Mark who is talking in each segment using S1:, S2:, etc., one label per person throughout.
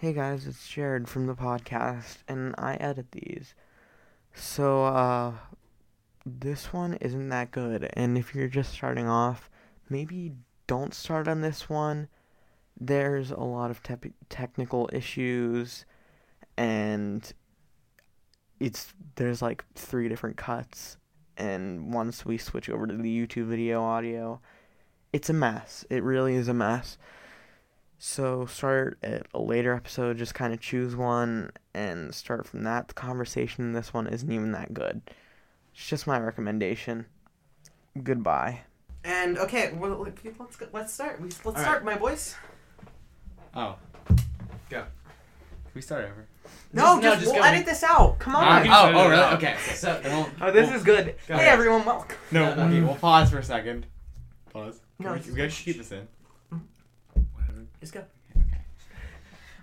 S1: Hey guys, it's Jared from the podcast, and I edit these. So, uh, this one isn't that good, and if you're just starting off, maybe don't start on this one. There's a lot of tep- technical issues, and it's there's like three different cuts, and once we switch over to the YouTube video audio, it's a mess. It really is a mess. So start at a later episode, just kind of choose one and start from that. The conversation in this one isn't even that good. It's just my recommendation. Goodbye.
S2: And okay, well, let- let's go, let's start. We, let's
S3: right.
S2: start, my boys.
S3: Oh. Go. Can we start over?
S2: No,
S4: Just- no,
S2: just,
S4: just
S2: we'll
S4: go.
S2: edit this out. Come on.
S4: can
S3: oh, oh, really?
S4: out.
S3: Okay. okay.
S4: So,
S3: We'll-
S2: Oh, this
S3: we'll-
S2: is good.
S3: Go
S2: hey,
S3: ahead.
S2: everyone, welcome.
S3: No,
S4: No, no.
S3: okay, mm. we'll pause for a second. Pause.
S2: No,
S3: we, we gotta keep this in. Whatever.
S2: Just go.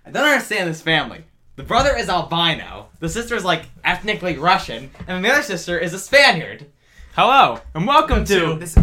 S3: I don't understand this family. The brother is albino, the sister is like ethnically Russian, and the other sister is a Spaniard. Hello, and welcome to.
S2: This.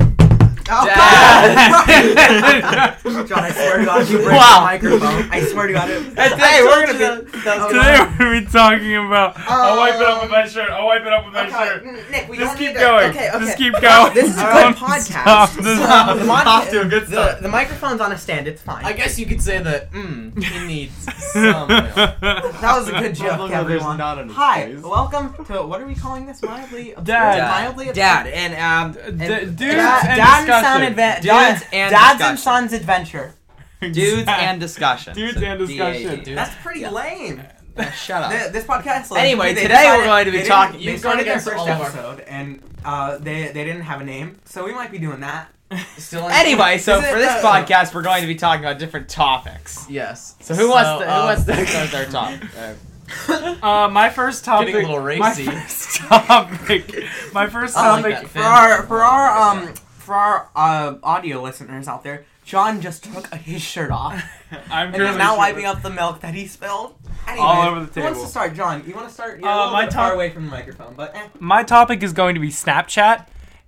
S2: Oh,
S3: Dad.
S2: God. John, I swear to God, you break
S3: Wow.
S2: the microphone. I swear to God. It,
S3: And today we're gonna be.
S2: That was
S4: Today we're gonna be talking about. I'll wipe it up with
S2: Um,
S4: my shirt. I'll wipe it up with my
S2: Okay,
S4: shirt.
S2: Nick, we
S4: Just keep going.
S2: Okay, okay.
S4: Just keep going.
S2: This is a
S4: I
S2: good
S4: won't
S2: podcast.
S4: Stop. This is-
S2: the, mon-
S3: Off to a good
S2: the, the microphone's on a stand. It's fine.
S4: I
S5: guess you could say that. Mm, he needs some
S2: that was a good joke,
S3: Although
S2: everyone.
S3: not on
S2: Hi,
S3: face.
S2: welcome to what are we calling this? Mildly?
S4: Dad.
S2: Mildly?
S5: Dad and um
S4: D-
S5: and
S4: dudes
S2: Dad,
S4: and
S2: Dad and
S4: discussion.
S2: Son adva-
S5: Dudes and
S2: Dads and. Sons Adventure.
S5: dudes and discussion.
S4: Dudes
S5: So
S4: and discussion.
S5: D-A-D.
S2: That's pretty
S5: Yeah.
S2: lame.
S5: Uh, Shut up.
S2: Th- this podcast. like,
S5: Anyway,
S2: they
S5: today
S2: decided-
S5: we're going to be talking-
S2: they
S5: you've
S2: started their first
S5: all of
S2: episode, and uh, they they didn't have a name, so we might be doing that.
S5: Still anyway, so for this
S2: uh,
S5: podcast, we're going to be talking about different topics.
S4: Yes.
S5: So who wants to who
S4: um,
S5: wants to start their topic? Uh,
S4: Uh, my first topic.
S5: Getting a little racy.
S4: My first topic. My first
S5: I like
S4: topic.
S2: For our for our um for our uh, audio listeners out there, John just took his shirt off
S4: I'm
S2: and is now wiping up the milk that he spilled. Anyway,
S4: All over the
S2: Who wants
S4: table.
S2: to start, John? You want to start? You're
S4: Uh, my
S2: bit far away from the microphone, but eh.
S4: My topic is going to be Snapchat,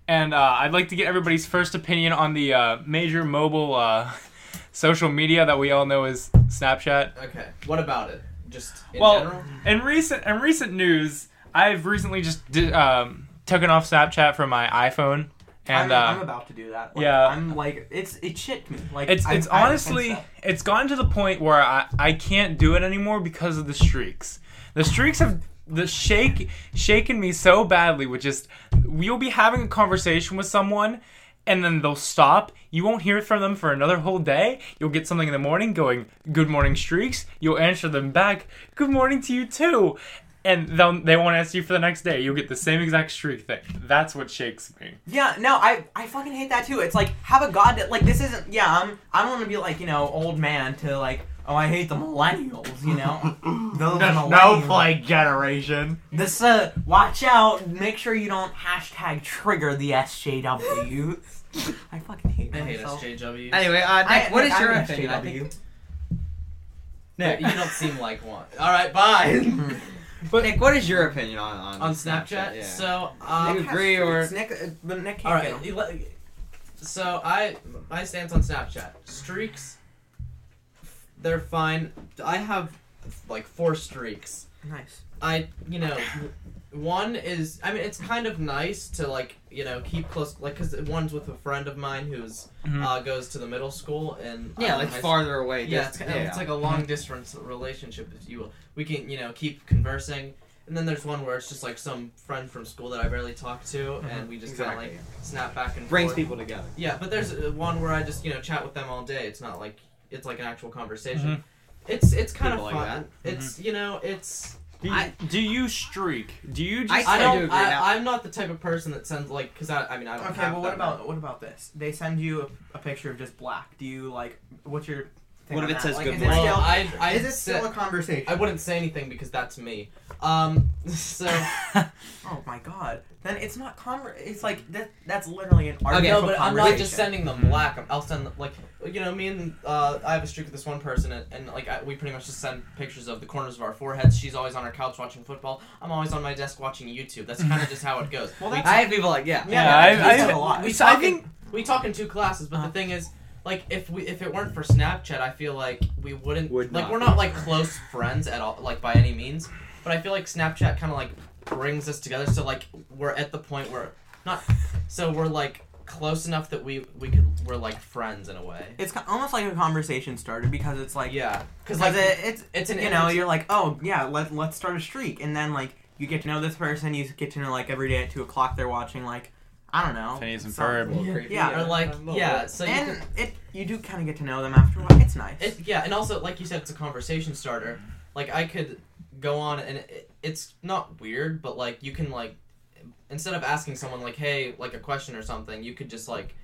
S4: and uh, I'd like to get everybody's first opinion on the uh, major mobile uh, social media that we all know is Snapchat.
S5: okay. What about it? Just in
S4: well,
S5: general?
S4: in recent in recent news, I've recently just di- um, taken off Snapchat from my iPhone, and
S2: I'm,
S4: uh,
S2: I'm about to do that. Like,
S4: yeah.
S2: I'm like it's it shit me. Like
S4: it's it's
S2: I- I
S4: honestly
S2: sense
S4: it's gotten to the point where I, I can't do it anymore because of the streaks. The streaks have the shake shaken me so badly with just you'll be having a conversation with someone and then they'll stop. You won't hear from them for another whole day. You'll get something in the morning going, "Good morning, streaks." You'll answer them back, "Good morning to you too." And they'll, they won't ask you for the next day. You'll get the same exact streak thing. That's what shakes me.
S2: Yeah, no, I I fucking hate that too. It's like have a god like this isn't. Yeah, I'm I don't want to be like you know old man to like oh I hate the millennials. You know those millennials.
S3: generation.
S2: This uh watch out. Make sure you don't hashtag trigger the SJW. I fucking hate
S5: I hate
S2: myself.
S5: SJW.
S3: Anyway, uh, Nick,
S2: I-
S3: what
S2: Nick,
S3: is your
S2: I'm an
S3: opinion? I
S2: SJW.
S3: think,
S5: Nick,
S3: Nick,
S5: you don't seem like one. All right, bye.
S3: Nick, what is your opinion on on,
S5: On Snapchat,
S3: Yeah.
S5: so
S2: Nick
S5: um,
S3: you agree or-
S2: streaks. Nick? uh, But Nick can't
S5: all
S2: get
S5: right.
S2: 'em.
S5: let- So I my stance on Snapchat streaks. They're fine. I have like four streaks.
S2: Nice.
S5: I you know one is I mean it's kind of nice to like you know keep close like because one's with a friend of mine who's
S4: Mhm.
S5: uh, goes to the middle school and
S3: Yeah,
S5: um,
S3: like
S5: high
S3: farther away.
S5: yeah, it's, kind of, it's like a long distance relationship, if you will. We can, you know, keep conversing. And then there's one where it's just like some friend from school that I barely talk to, and we just kind of
S3: Exactly.
S5: like snap back and
S3: brings
S5: forth.
S3: people together.
S5: Yeah, but there's uh, one where I just, you know, chat with them all day. It's not like it's like an actual conversation. It's it's kind
S3: People
S5: of
S3: like
S5: fun. It's you know it's
S4: Do you, do you streak? Do you just
S3: I-
S5: I
S3: I
S5: don't
S3: do agree now.
S5: I, I'm not the type of person that sends like because I I mean I don't
S2: Okay,
S5: have
S2: but what
S5: that
S2: about what about this? They send you a, a picture of just black. Do you like? What's your? Thing
S3: What if it
S2: that?
S3: says
S2: like,
S3: good
S2: is it
S3: morning?
S5: Well, I I
S2: is it still a conversation?
S5: I wouldn't say anything because that's me. Um, so
S2: Oh my god. Then it's not conver- It's like that. That's literally an
S3: Okay,
S5: no, but I'm not just sending them black. I'm- I'll send like you know me and uh, I have a streak with this one person and, and like I, we pretty much just send pictures of the corners of our foreheads. She's always on her couch watching football. I'm always on my desk watching YouTube. That's kind of just how it goes.
S2: Well,
S5: we,
S2: that's-
S3: I have people like yeah.
S2: Yeah,
S4: Yeah, I-
S2: we
S4: I-
S2: talk a lot.
S5: we talk
S4: I think
S5: in, we talk in two classes, but
S2: Uh-huh.
S5: the thing is, like if we if it weren't for Snapchat, I feel like we wouldn't
S3: Would
S5: like
S3: not
S5: we're
S3: be.
S5: not like close friends at all, like by any means. But I feel like Snapchat kind of like brings us together. So like we're at the point where not, so we're like close enough that we we could we're like friends in a way.
S2: It's almost like a conversation starter because it's like
S5: Yeah, because
S2: Because
S5: like
S2: it, it's
S5: it's an
S2: you know you're like oh yeah let let's start a streak and then like you get to know this person you get to know like every day at two o'clock they're watching like I don't know
S4: Phineas and
S2: some-
S4: Ferb.
S2: Yeah,
S5: or like yeah. So you
S2: and
S5: can,
S2: it you do kind of get to know them after a while it's nice
S5: It, yeah, and also like you said, it's a conversation starter. Like I could go on and it, it's not weird, but like you can like instead of asking someone like hey like a question or something, you could just like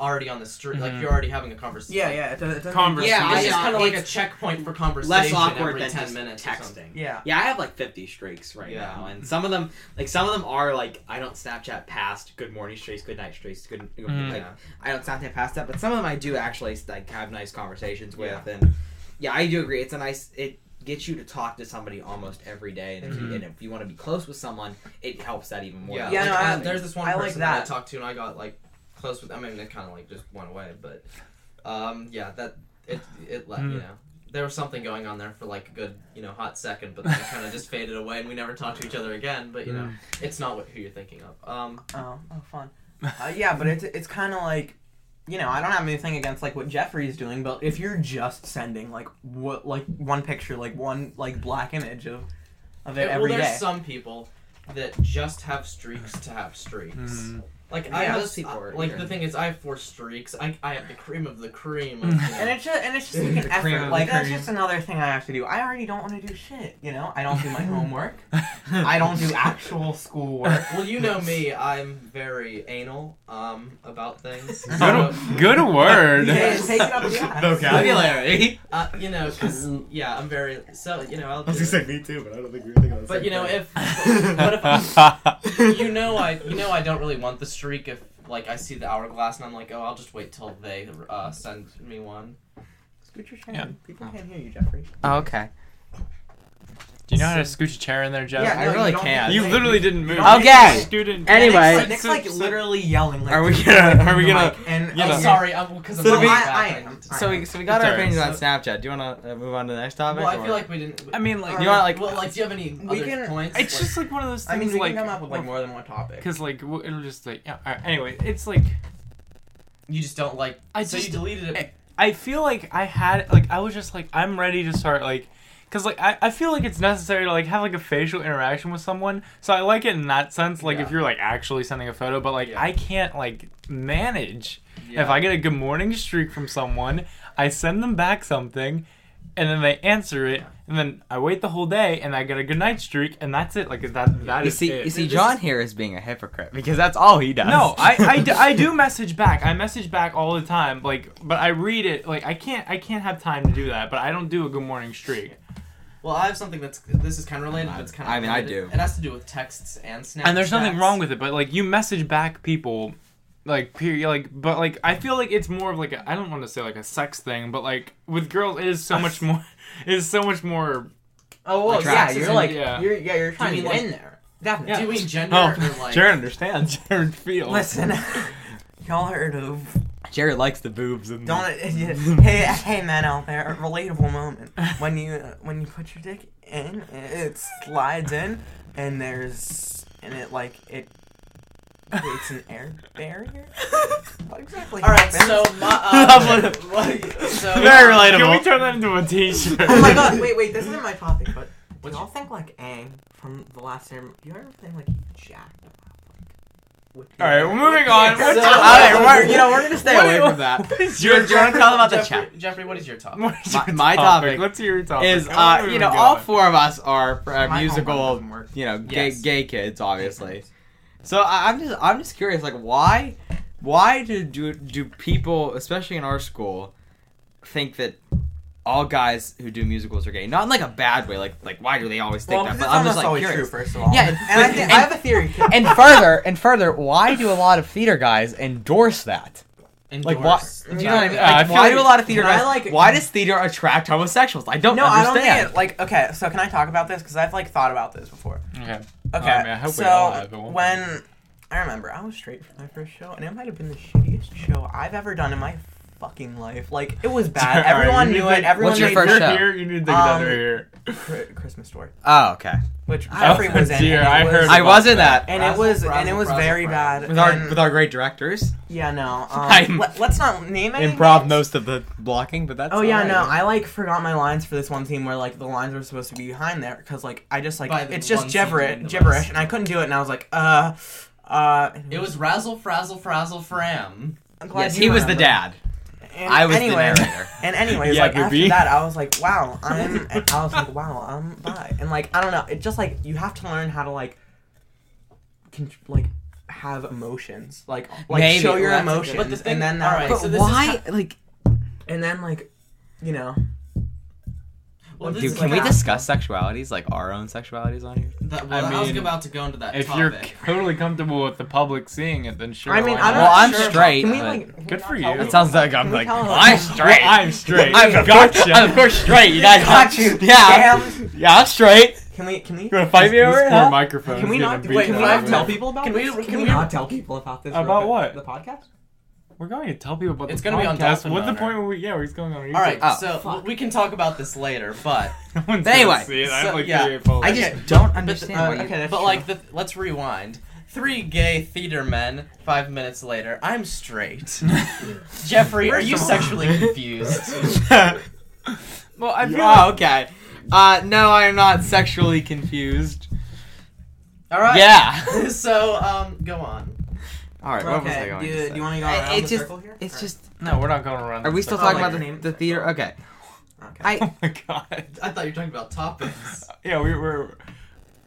S5: already on the street like
S4: Mhm.
S5: you're already having a conversation.
S2: yeah yeah it, does- it doesn't
S4: Converse-
S3: Yeah,
S5: It's just kind of like a checkpoint for conversation
S3: less awkward
S5: every
S3: than
S5: ten minutes.
S3: texting.
S2: yeah
S3: Yeah, I have like 50 streaks right
S5: Yeah.
S3: now, and some of them, like some of them are like I don't Snapchat past good morning streaks, good night streaks, good.
S4: Mm.
S3: Like,
S5: Yeah.
S3: I don't Snapchat past that, but some of them I do actually like have nice conversations with,
S5: Yeah.
S3: and yeah, I do agree. It's a nice. It gets you to talk to somebody almost every day, and, if, you,
S4: Mhm.
S3: and if you want to be close with someone, it helps that even more.
S5: Yeah,
S2: Yeah,
S5: like,
S2: no, I-
S5: there's this one
S2: I
S5: person
S2: like
S5: that. I talked to and I got like close with. I mean, it kind of like just went away, but um, yeah, that it it let
S4: Hmm.
S5: you know there was something going on there for like a good you know hot second, but then it kind of just faded away and we never talked to each other again. But you know, it's not what who you're thinking of. Um,
S2: oh oh fun uh, yeah but it's it's kind of like you know I don't have anything against like what Jeffrey's doing but if you're just sending like what like one picture like one like black image of of it
S5: well,
S2: every
S5: there's
S2: day
S5: some people that just have streaks to have streaks.
S4: Mhm.
S5: Like I have,
S3: those people
S5: uh, like
S3: weird.
S5: the thing is, I have four streaks. I, I have the cream of the cream. Of, you know,
S2: And it's just and it's just like an
S3: cream
S2: effort. Like that's
S3: cream.
S2: just another thing I have to do. I already don't want to do shit. You know, I don't do my homework. I don't do actual schoolwork.
S5: well, you know me. I'm very anal um, about things.
S4: Good,
S5: So,
S4: good word.
S2: Yeah, take it up the ass.
S3: Vocabulary.
S5: uh, you know, because yeah, I'm very so. You know, I'll.
S6: I was gonna
S5: it.
S6: say me too, but I don't think we were thinking of the
S5: But
S6: same
S5: you know,
S6: thing.
S5: if what if you know I you know I don't really want the streak if like I see the hourglass and I'm like, oh, I'll just wait till they uh, send me one.
S2: Scoot your chair.
S4: Yeah.
S2: People can't hear you, Jeffrey.
S3: Oh, okay.
S4: Do you know how to scooch a chair in there, Jeff?
S2: Yeah,
S3: I
S2: no,
S3: really
S2: you
S3: can't.
S4: You literally didn't move.
S2: don't
S3: Okay.
S4: Scoot it-
S3: Anyway.
S2: Nick's, Nick's like literally yelling. Like,
S3: Are we gonna- are we gonna-
S2: And
S4: you
S5: I'm
S4: know-
S2: uh,
S5: sorry, I'm because I'm
S3: So
S5: not
S3: we-
S2: I-
S5: I
S2: I-
S3: So we, so we got our
S4: alright.
S3: opinions on Snapchat. Do you want to uh, move on to the next topic?
S5: Well, I
S3: or-
S5: feel like we didn't.
S4: I mean, like,
S3: you want like
S5: well, like, do you have any
S2: We
S5: other
S2: can-
S5: points?
S4: it's
S5: Like-
S4: just like one of those things.
S2: I
S4: things.
S2: mean, we
S4: like,
S2: can come up with like more than one topic.
S4: because like it'll just like yeah. alright, Anyway, it's like
S5: you just don't like.
S4: I
S5: so
S4: just-
S5: you deleted it.
S4: I feel like I had like I was just like I'm ready to start like because like I, I feel like it's necessary to like have like a facial interaction with someone so I like it in that sense like if you're like actually sending a photo but like
S5: Yeah.
S4: I can't like manage
S5: Yeah.
S4: if I get a good morning streak from someone I send them back something and then they answer it and then I wait the whole day and I get a good night streak and that's it like that that
S3: you
S4: is
S3: see,
S4: it.
S3: you see, John here is being a hypocrite because that's all he does.
S4: No, I, I, d- I do message back. I message back all the time. Like, but I read it. Like, I can't I can't have time to do that. But I don't do a good morning streak.
S5: Well, I have something that's this is kind of related, but it's kind of.
S3: I mean, I do.
S5: It has to do with texts and snaps.
S4: And there's nothing wrong with it. But like, you message back people, like period. Like, but like, I feel like it's more of like I don't want to say like a sex thing, but like with girls, it is so much more. It is so much more.
S2: oh well,
S3: Like,
S2: yeah, you're like
S4: yeah.
S2: you're yeah you're trying to get in there. Definitely.
S5: Do you mean gender
S4: Oh,
S5: or like?
S4: Jared understands. Jared feels.
S2: Listen, y'all heard of
S3: Jared likes the boobs and
S2: don't hey hey man out there a relatable moment when you uh, when you put your dick in it slides in and there's and it like it creates an air barrier. What exactly?
S5: All right,
S2: happens?
S5: so my uh, like, so
S3: Very relatable.
S4: Can we turn that into a T-shirt?
S2: Oh my god! Wait, wait. This isn't my topic, but do y'all think like Aang from the last ceremony? Do you ever think like he jacked up? Like, with
S4: All right, we're moving on.
S5: So-
S4: What's
S5: All
S4: your-
S3: we're- you know, we're gonna stay
S4: What-
S3: away from that.
S4: What is
S3: Do you-
S4: your
S3: do you wanna tell about the
S5: Jeffrey,
S3: chat?
S5: Jeffrey, what is your topic?
S4: What is
S3: My-
S4: your
S3: my topic
S4: What's your topic?
S3: is uh you know
S4: go
S3: all four of us are uh, musical
S2: homework doesn't work.
S3: you know gay
S5: Yes.
S3: gay kids obviously. So I, I'm just I'm just curious like why why do do do people especially in our school think that all guys who do musicals are gay? Not in like a bad way like like why do they always think
S2: Well,
S3: that?
S2: 'cause
S3: But I'm just like
S2: always
S3: curious.
S2: true. First of all,
S3: Yeah,
S2: and,
S3: but-
S2: I, think, I have a theory. too.
S3: And further and further, why do a lot of theater guys endorse that? Like what? Do you know what I mean?
S4: Yeah, I
S3: Like,
S4: feel
S3: why
S4: like-
S3: do a lot of theater
S2: Can I,
S3: guys?
S2: like-
S3: why does theater attract homosexuals? I don't
S2: no, I don't
S3: understand.
S2: think it. Like, okay, so can I talk about this? Because I've like thought about this before.
S4: Okay.
S2: Okay,
S4: I mean, I hope have,
S2: so
S4: we'll-
S2: when I remember I was straight for my first show, and it might have been the shittiest show I've ever done in my fucking life. Like it was bad.
S4: Alright,
S2: Everyone knew it. Everyone
S3: What's your
S2: made
S3: first
S4: You're
S3: show?
S4: here. You need to take
S2: Um,
S4: here.
S2: Christmas story,
S3: Oh, okay.
S2: which
S4: Oh,
S2: Jeffrey was in.
S4: dear, I
S2: was-
S4: heard
S3: I was in
S4: that.
S3: that
S2: and it was and it was very bad.
S3: with our with our great directors.
S2: yeah, no. Um,
S3: I'm-
S2: let, us not name any
S3: Improv
S2: names.
S3: most of the blocking, but that's
S2: Oh yeah,
S3: alright.
S2: no. I like forgot my lines for this one scene where like the lines were supposed to be behind there because like I just like
S5: By
S2: it's just
S5: one
S2: gibberish, gibberish, and I couldn't do it, and I was like, uh, uh.
S5: It was razzle, frazzle, frazzle, fram.
S3: Yes,
S2: you
S3: he was the dad.
S2: And
S3: I was
S2: anyway,
S3: the narrator.
S2: And anyways,
S4: Yeah,
S2: like after
S4: Booby.
S2: that, I was like, wow, I'm. and I was like, wow, I'm bi. And like, I don't know. It just like you have to learn how to like, con- like have emotions, like like
S3: Maybe.
S2: show your
S3: Well, that's a good-
S2: emotions,
S5: But the thing-
S2: and then that,
S5: alright,
S2: like,
S3: But
S5: so this is
S3: why?
S5: ho-
S3: like,
S2: and then like, you know,
S5: Well,
S3: dude, can
S5: like
S3: we
S2: a-
S3: discuss sexualities, like our own sexualities on here?
S5: That, well,
S4: I
S5: I, was
S4: mean,
S5: about to go into that
S4: If
S5: topic.
S4: you're totally comfortable with the public seeing it, then sure.
S2: I mean, I'm
S4: not?
S3: Well, I'm
S2: sure.
S3: straight,
S2: Can we like? can
S4: Good for you.
S2: them?
S3: It sounds like I'm
S2: Can
S3: like? I'm straight.
S4: Well, I'm straight.
S3: I'm
S4: gotcha.
S3: I'm of course straight. You guys
S2: Got you.
S3: Yeah,
S2: Damn.
S3: yeah, I'm straight.
S2: Can we? Can we?
S3: You wanna fight me
S4: This
S3: over it?
S4: poor
S3: huh?
S4: microphone.
S2: Can we not? Wait, can we
S4: down
S2: not tell
S4: it.
S2: people about
S5: Can we-
S2: this?
S5: can
S2: Can we
S5: we-
S2: not tell people about this?
S4: About what?
S2: The podcast.
S4: We're going to tell people about
S5: It's
S4: the
S5: gonna be on
S4: podcast.
S5: Dolphin
S4: What's the
S5: Runner.
S4: point? Where we, yeah, we're just going on YouTube.
S5: All right,
S3: Oh,
S5: so
S2: fuck.
S5: we can talk about this later, but
S4: No one's
S3: Anyway,
S4: gonna see it. I have
S5: so-
S4: like
S5: yeah.
S4: 38 followers.
S3: I
S5: Okay,
S3: just don't
S5: but
S3: understand
S2: uh,
S3: why you.
S2: okay, that's
S5: but
S2: true.
S5: like the let's rewind. Three gay theater men. Five minutes later, I'm straight. Jeffrey, are you sexually confused?
S4: well, I feel
S3: oh, okay. Uh, no, I am not sexually confused.
S5: All right.
S3: Yeah.
S5: so um, go on.
S3: All right. What was I going
S2: Do
S3: to
S2: you,
S3: say?
S2: do you want to go
S3: I-
S2: around
S3: it's
S2: the
S3: just,
S2: circle here?
S3: it's
S2: Or-
S3: just.
S4: no, we're not going around.
S3: Are we still
S2: Oh,
S3: talking
S2: like
S3: about
S2: the
S3: the,
S2: name?
S3: the theater? Oh. Okay.
S2: Okay.
S3: I.
S4: Oh my god.
S5: I thought you were talking about topics.
S4: Yeah, we were.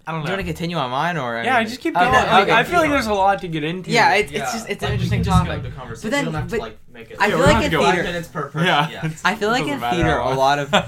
S4: I don't know.
S3: Do you want to continue on mine or?
S4: yeah, I just keep going. Like,
S3: okay,
S4: I feel like there's a lot to get into.
S3: Yeah, it's,
S5: Yeah,
S3: it's just it's
S5: like,
S3: an interesting
S5: can just go
S3: topic.
S5: into conversation.
S3: But then-
S5: we don't have
S3: but
S5: to like make it.
S3: I feel like
S4: don't
S3: in
S4: have
S5: five
S3: theater.
S5: minutes per person.
S4: yeah.
S5: Yeah.
S3: I feel like in theater a lot of.
S5: Go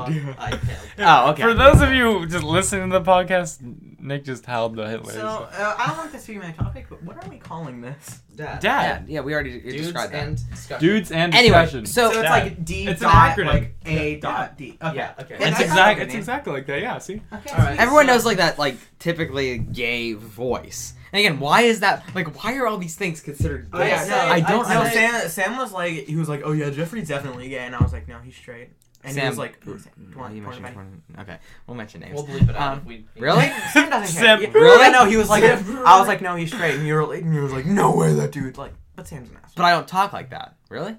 S5: on. I can't.
S3: Oh, okay.
S4: For those of you just listening to the podcast, Nick just held the Hitler.
S2: So uh, I don't want this to be my topic, but what are we calling this?
S5: Dad.
S3: Yeah,
S4: Dad.
S3: yeah, we already
S5: Dudes
S3: described that.
S5: and discussion.
S4: Dudes and
S3: Anyway,
S4: discussion.
S3: so-
S2: So it's
S4: Dad.
S2: like D
S4: It's an
S2: dot
S4: acronym.
S2: like A
S4: Yeah.
S2: dot D. Okay.
S5: Yeah, okay.
S2: Yeah,
S4: it's
S2: that's
S4: exact.
S2: not a
S4: It's
S2: name.
S4: exactly like that. Yeah. See.
S2: Okay.
S5: All right.
S3: Everyone
S5: so-
S3: knows like that, like typically gay voice. And again, why is that? Like, why are all these things considered
S2: Oh,
S3: gay?
S2: yeah, no,
S3: I don't
S5: I'd
S2: No,
S5: say-
S3: understand.
S2: Sam, Sam was like, he was like, oh yeah, Jeffrey's definitely gay, and I was like, no, he's straight. And he
S3: Sam-
S2: was like, Sam,
S3: Oh,
S2: come
S3: you
S2: come on,
S3: mentioned porn- Okay, we'll mention names.
S5: We'll bleep it out
S3: Um,
S5: if we.
S3: really?
S2: Sam doesn't
S4: Sam-
S2: care.
S3: Really?
S2: No, he was like,
S5: Sam-
S2: I was like, no, he's straight, and you were like, and you was like, no way, that dude, like, but Sam's an asshole.
S3: But I don't talk like that. Really?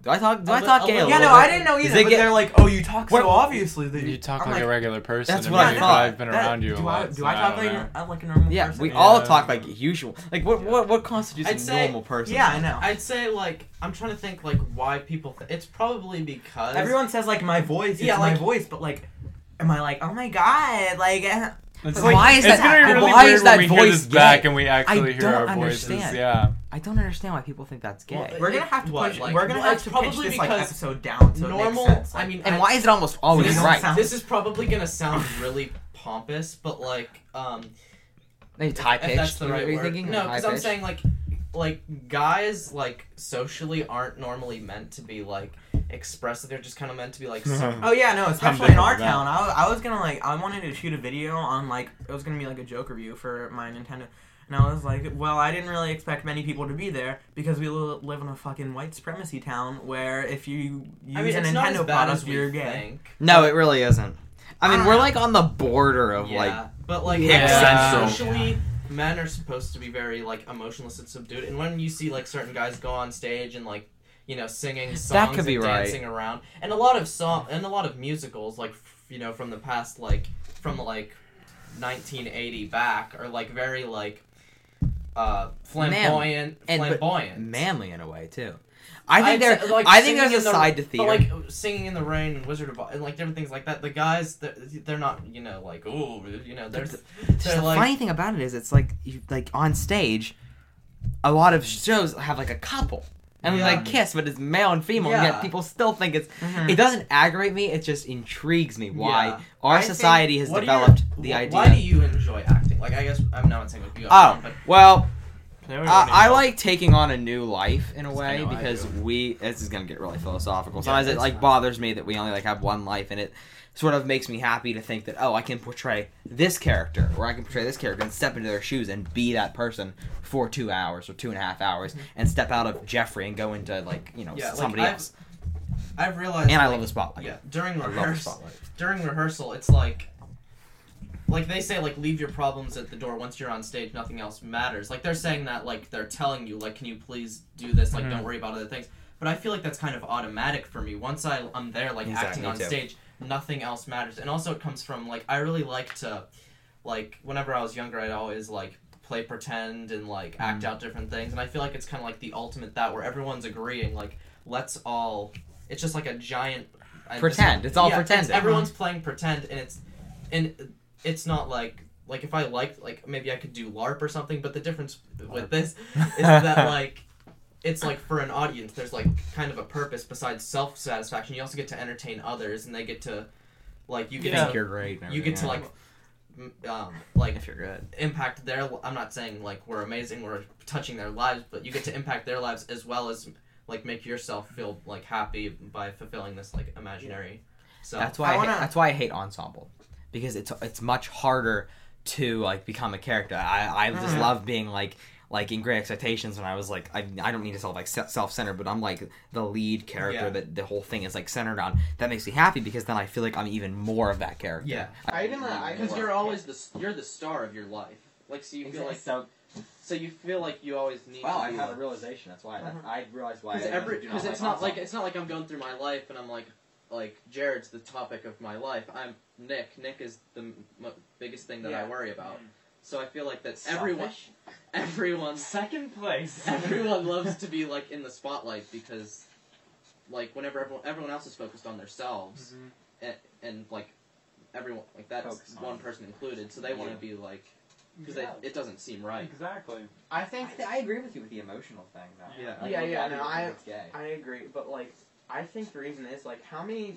S3: Do I talk? Do I
S5: li-
S3: talk
S5: a
S3: gay?
S2: yeah, no,
S3: bit?
S2: I didn't know
S3: Is
S2: either.
S3: it
S2: But
S3: gay-
S2: they're like, oh, you talk
S3: What-
S2: so obviously that
S4: You talk
S2: I'm
S4: like, a regular person.
S3: That's what I thought.
S4: I've been
S2: that-
S4: around you a
S2: do
S4: lot.
S2: I, do
S4: so
S2: I talk
S4: don't
S2: like,
S4: know.
S2: a, like a normal
S3: Yeah,
S2: person?
S3: we
S4: Yeah.
S3: all talk like usual. Like, what what what constitutes
S5: I'd
S3: a
S5: say-
S3: normal person?
S2: Yeah, I know.
S5: I'd say like I'm trying to think like why people. Th- it's probably because
S2: Everyone says like my voice, it's
S5: Yeah,
S2: my voice, but like, am I like, oh my god, like, eh,
S4: It's
S3: But why is
S4: it's
S3: that-
S4: gonna be
S3: but
S4: really
S3: why
S4: weird
S3: is that
S4: when we hear
S3: voice
S4: this back
S3: gay?
S4: and we actually hear
S3: don't
S4: our voices.
S3: understand.
S4: Yeah.
S3: I don't understand why people think that's gay.
S5: Well,
S2: we're gonna have to
S5: What,
S2: push.
S5: like-
S2: we're gonna
S5: well,
S2: have
S5: it's
S2: to
S5: probably
S2: pitch this like
S5: because
S2: episode down so
S5: normal.
S2: it makes sense.
S5: I mean,
S3: and
S5: I-
S3: why is it almost always
S2: This
S3: right?
S2: sounds-
S5: This is probably gonna sound really pompous, but like um,
S3: Maybe high
S5: if
S3: pitched.
S5: that's the right word.
S3: thinking?
S5: No, because I'm
S3: pitched?
S5: saying like like guys like socially aren't normally meant to be like expressive. They're just kind of meant to be like. s-
S2: Oh yeah, no, especially in our town. I, was- I was gonna like, I wanted to shoot a video on like, it was gonna be like a joke review for my Nintendo, and I was like, well, I didn't really expect many people to be there because we live in a fucking white supremacy town where if you use
S5: I mean,
S2: a
S5: it's not as
S2: Nintendo
S5: bad
S2: product, you're gay.
S5: think.
S3: No, it really isn't. I mean,
S2: I
S3: we're
S2: don't
S3: like on the border of
S5: yeah,
S3: like.
S5: but like
S3: Yeah.
S4: Central.
S5: socially, men are supposed to be very like emotionless and subdued. And when you see like certain guys go on stage and like you know singing songs
S3: That could be
S5: and
S3: right.
S5: dancing around, and a lot of song and a lot of musicals like f- you know from the past like from like 1980 back are like very like uh flamboyant,
S3: and- but
S5: flamboyant.
S3: manly in a way too. I think
S5: I'd
S3: there.
S5: say, like,
S3: I think there's a
S5: the-
S3: side to theater.
S5: But like singing in the rain and Wizard of Oz and like different things like that. The guys, they're, they're not you know like oh you know they're
S3: Just
S5: they're
S3: the
S5: like
S3: funny thing about it is, it's like you, like on stage, a lot of shows have like a couple. And
S5: Yeah.
S3: they kiss, but it's male and female, and
S5: Yeah.
S3: yet people still think it's.
S2: Mhm.
S3: It doesn't aggravate me. It just intrigues me why
S5: Yeah.
S3: our
S2: I think-
S3: society has
S5: What are your-
S3: developed the
S5: wh-
S3: idea.
S5: Why do you enjoy acting? Like I guess I'm not saying with you.
S3: Oh
S5: but
S3: well, Uh,
S4: don't need
S3: I like taking on a new life in a way because we. This is gonna get really philosophical.
S4: Yeah,
S3: Sometimes it like
S4: fine.
S3: bothers me that we only like have one life, and it sort of makes me happy to think that oh, I can portray this character or I can portray this character and step into their shoes and be that person for two hours or two and a half hours and step out of Jeffrey and go into like you know
S5: Yeah, like,
S3: somebody
S5: I've-
S3: else.
S5: I've realized.
S3: And I love the spotlight.
S5: Yeah, during
S3: I love the
S5: rehearsal, during rehearsal, it's like, like they say, like leave your problems at the door. Once you're on stage, nothing else matters. Like they're saying that, like they're telling you, like, can you please do this? Like,
S4: Mhm.
S5: don't worry about other things. But I feel like that's kind of automatic for me. Once I I'm there, like
S3: Exactly,
S5: acting on
S3: too.
S5: stage, nothing else matters. And also, it comes from like I really like to, like whenever I was younger, I'd always like play pretend and like act
S3: Mm.
S5: out different things. And I feel like it's kind of like the ultimate that where everyone's agreeing, like let's all. It's just like a giant. I-
S3: Pretend. It's all
S5: yeah,
S3: pretending.
S5: everyone's playing pretend, and it's and it's not like like if I liked like maybe I could do LARP or something. But the difference with this is that like it's like for an audience, there's like kind of a purpose besides self satisfaction. You also get to entertain others, and they get to like you get
S4: Yeah.
S5: to
S3: you're great.
S5: you get to like um like
S3: if you're good.
S5: impact their i'm not saying like we're amazing we're touching their lives but you get to impact their lives as well as like make yourself feel like happy by fulfilling this like imaginary so
S3: That's why I,
S1: I wanna-
S3: hate, that's why I hate ensemble because it's it's much harder to like become a character. I I just
S1: Mhm.
S3: love being like like in Great Expectations when I was like I, I don't mean to sound like self centered, but I'm like the lead character
S5: Yeah.
S3: that the whole thing is like centered on. That makes me happy because then I feel like I'm even more of that character.
S5: Yeah.
S1: I even I
S5: because you're always the you're the star of your life like so you feel like
S3: so.
S5: so you feel like you always need
S3: Wow,
S5: to
S3: I had a realization. That's why
S1: Mhm.
S3: I realized why.
S5: because every
S3: do
S5: because
S3: like
S5: it's not like it's not like I'm going through my life and I'm like like Jared's the topic of my life I'm Nick Nick is the m- m- biggest thing that I worry about so I feel like that everyone
S3: Selfish?
S5: everyone
S4: second place.
S5: everyone loves to be like in the spotlight because like whenever everyone everyone else is focused on themselves
S4: Mhm.
S5: and, and like everyone like that's
S3: Focus on
S5: one person included so they want to be like because
S4: Yeah.
S5: it doesn't seem right
S4: Exactly.
S1: I
S3: I,
S1: think
S3: th- I agree with you with the emotional thing. Though.
S5: Yeah.
S3: Like,
S1: Yeah,
S3: look,
S1: yeah,
S3: I
S1: no,
S3: think
S1: I-
S3: it's gay.
S1: I agree, but like I think the reason is like how many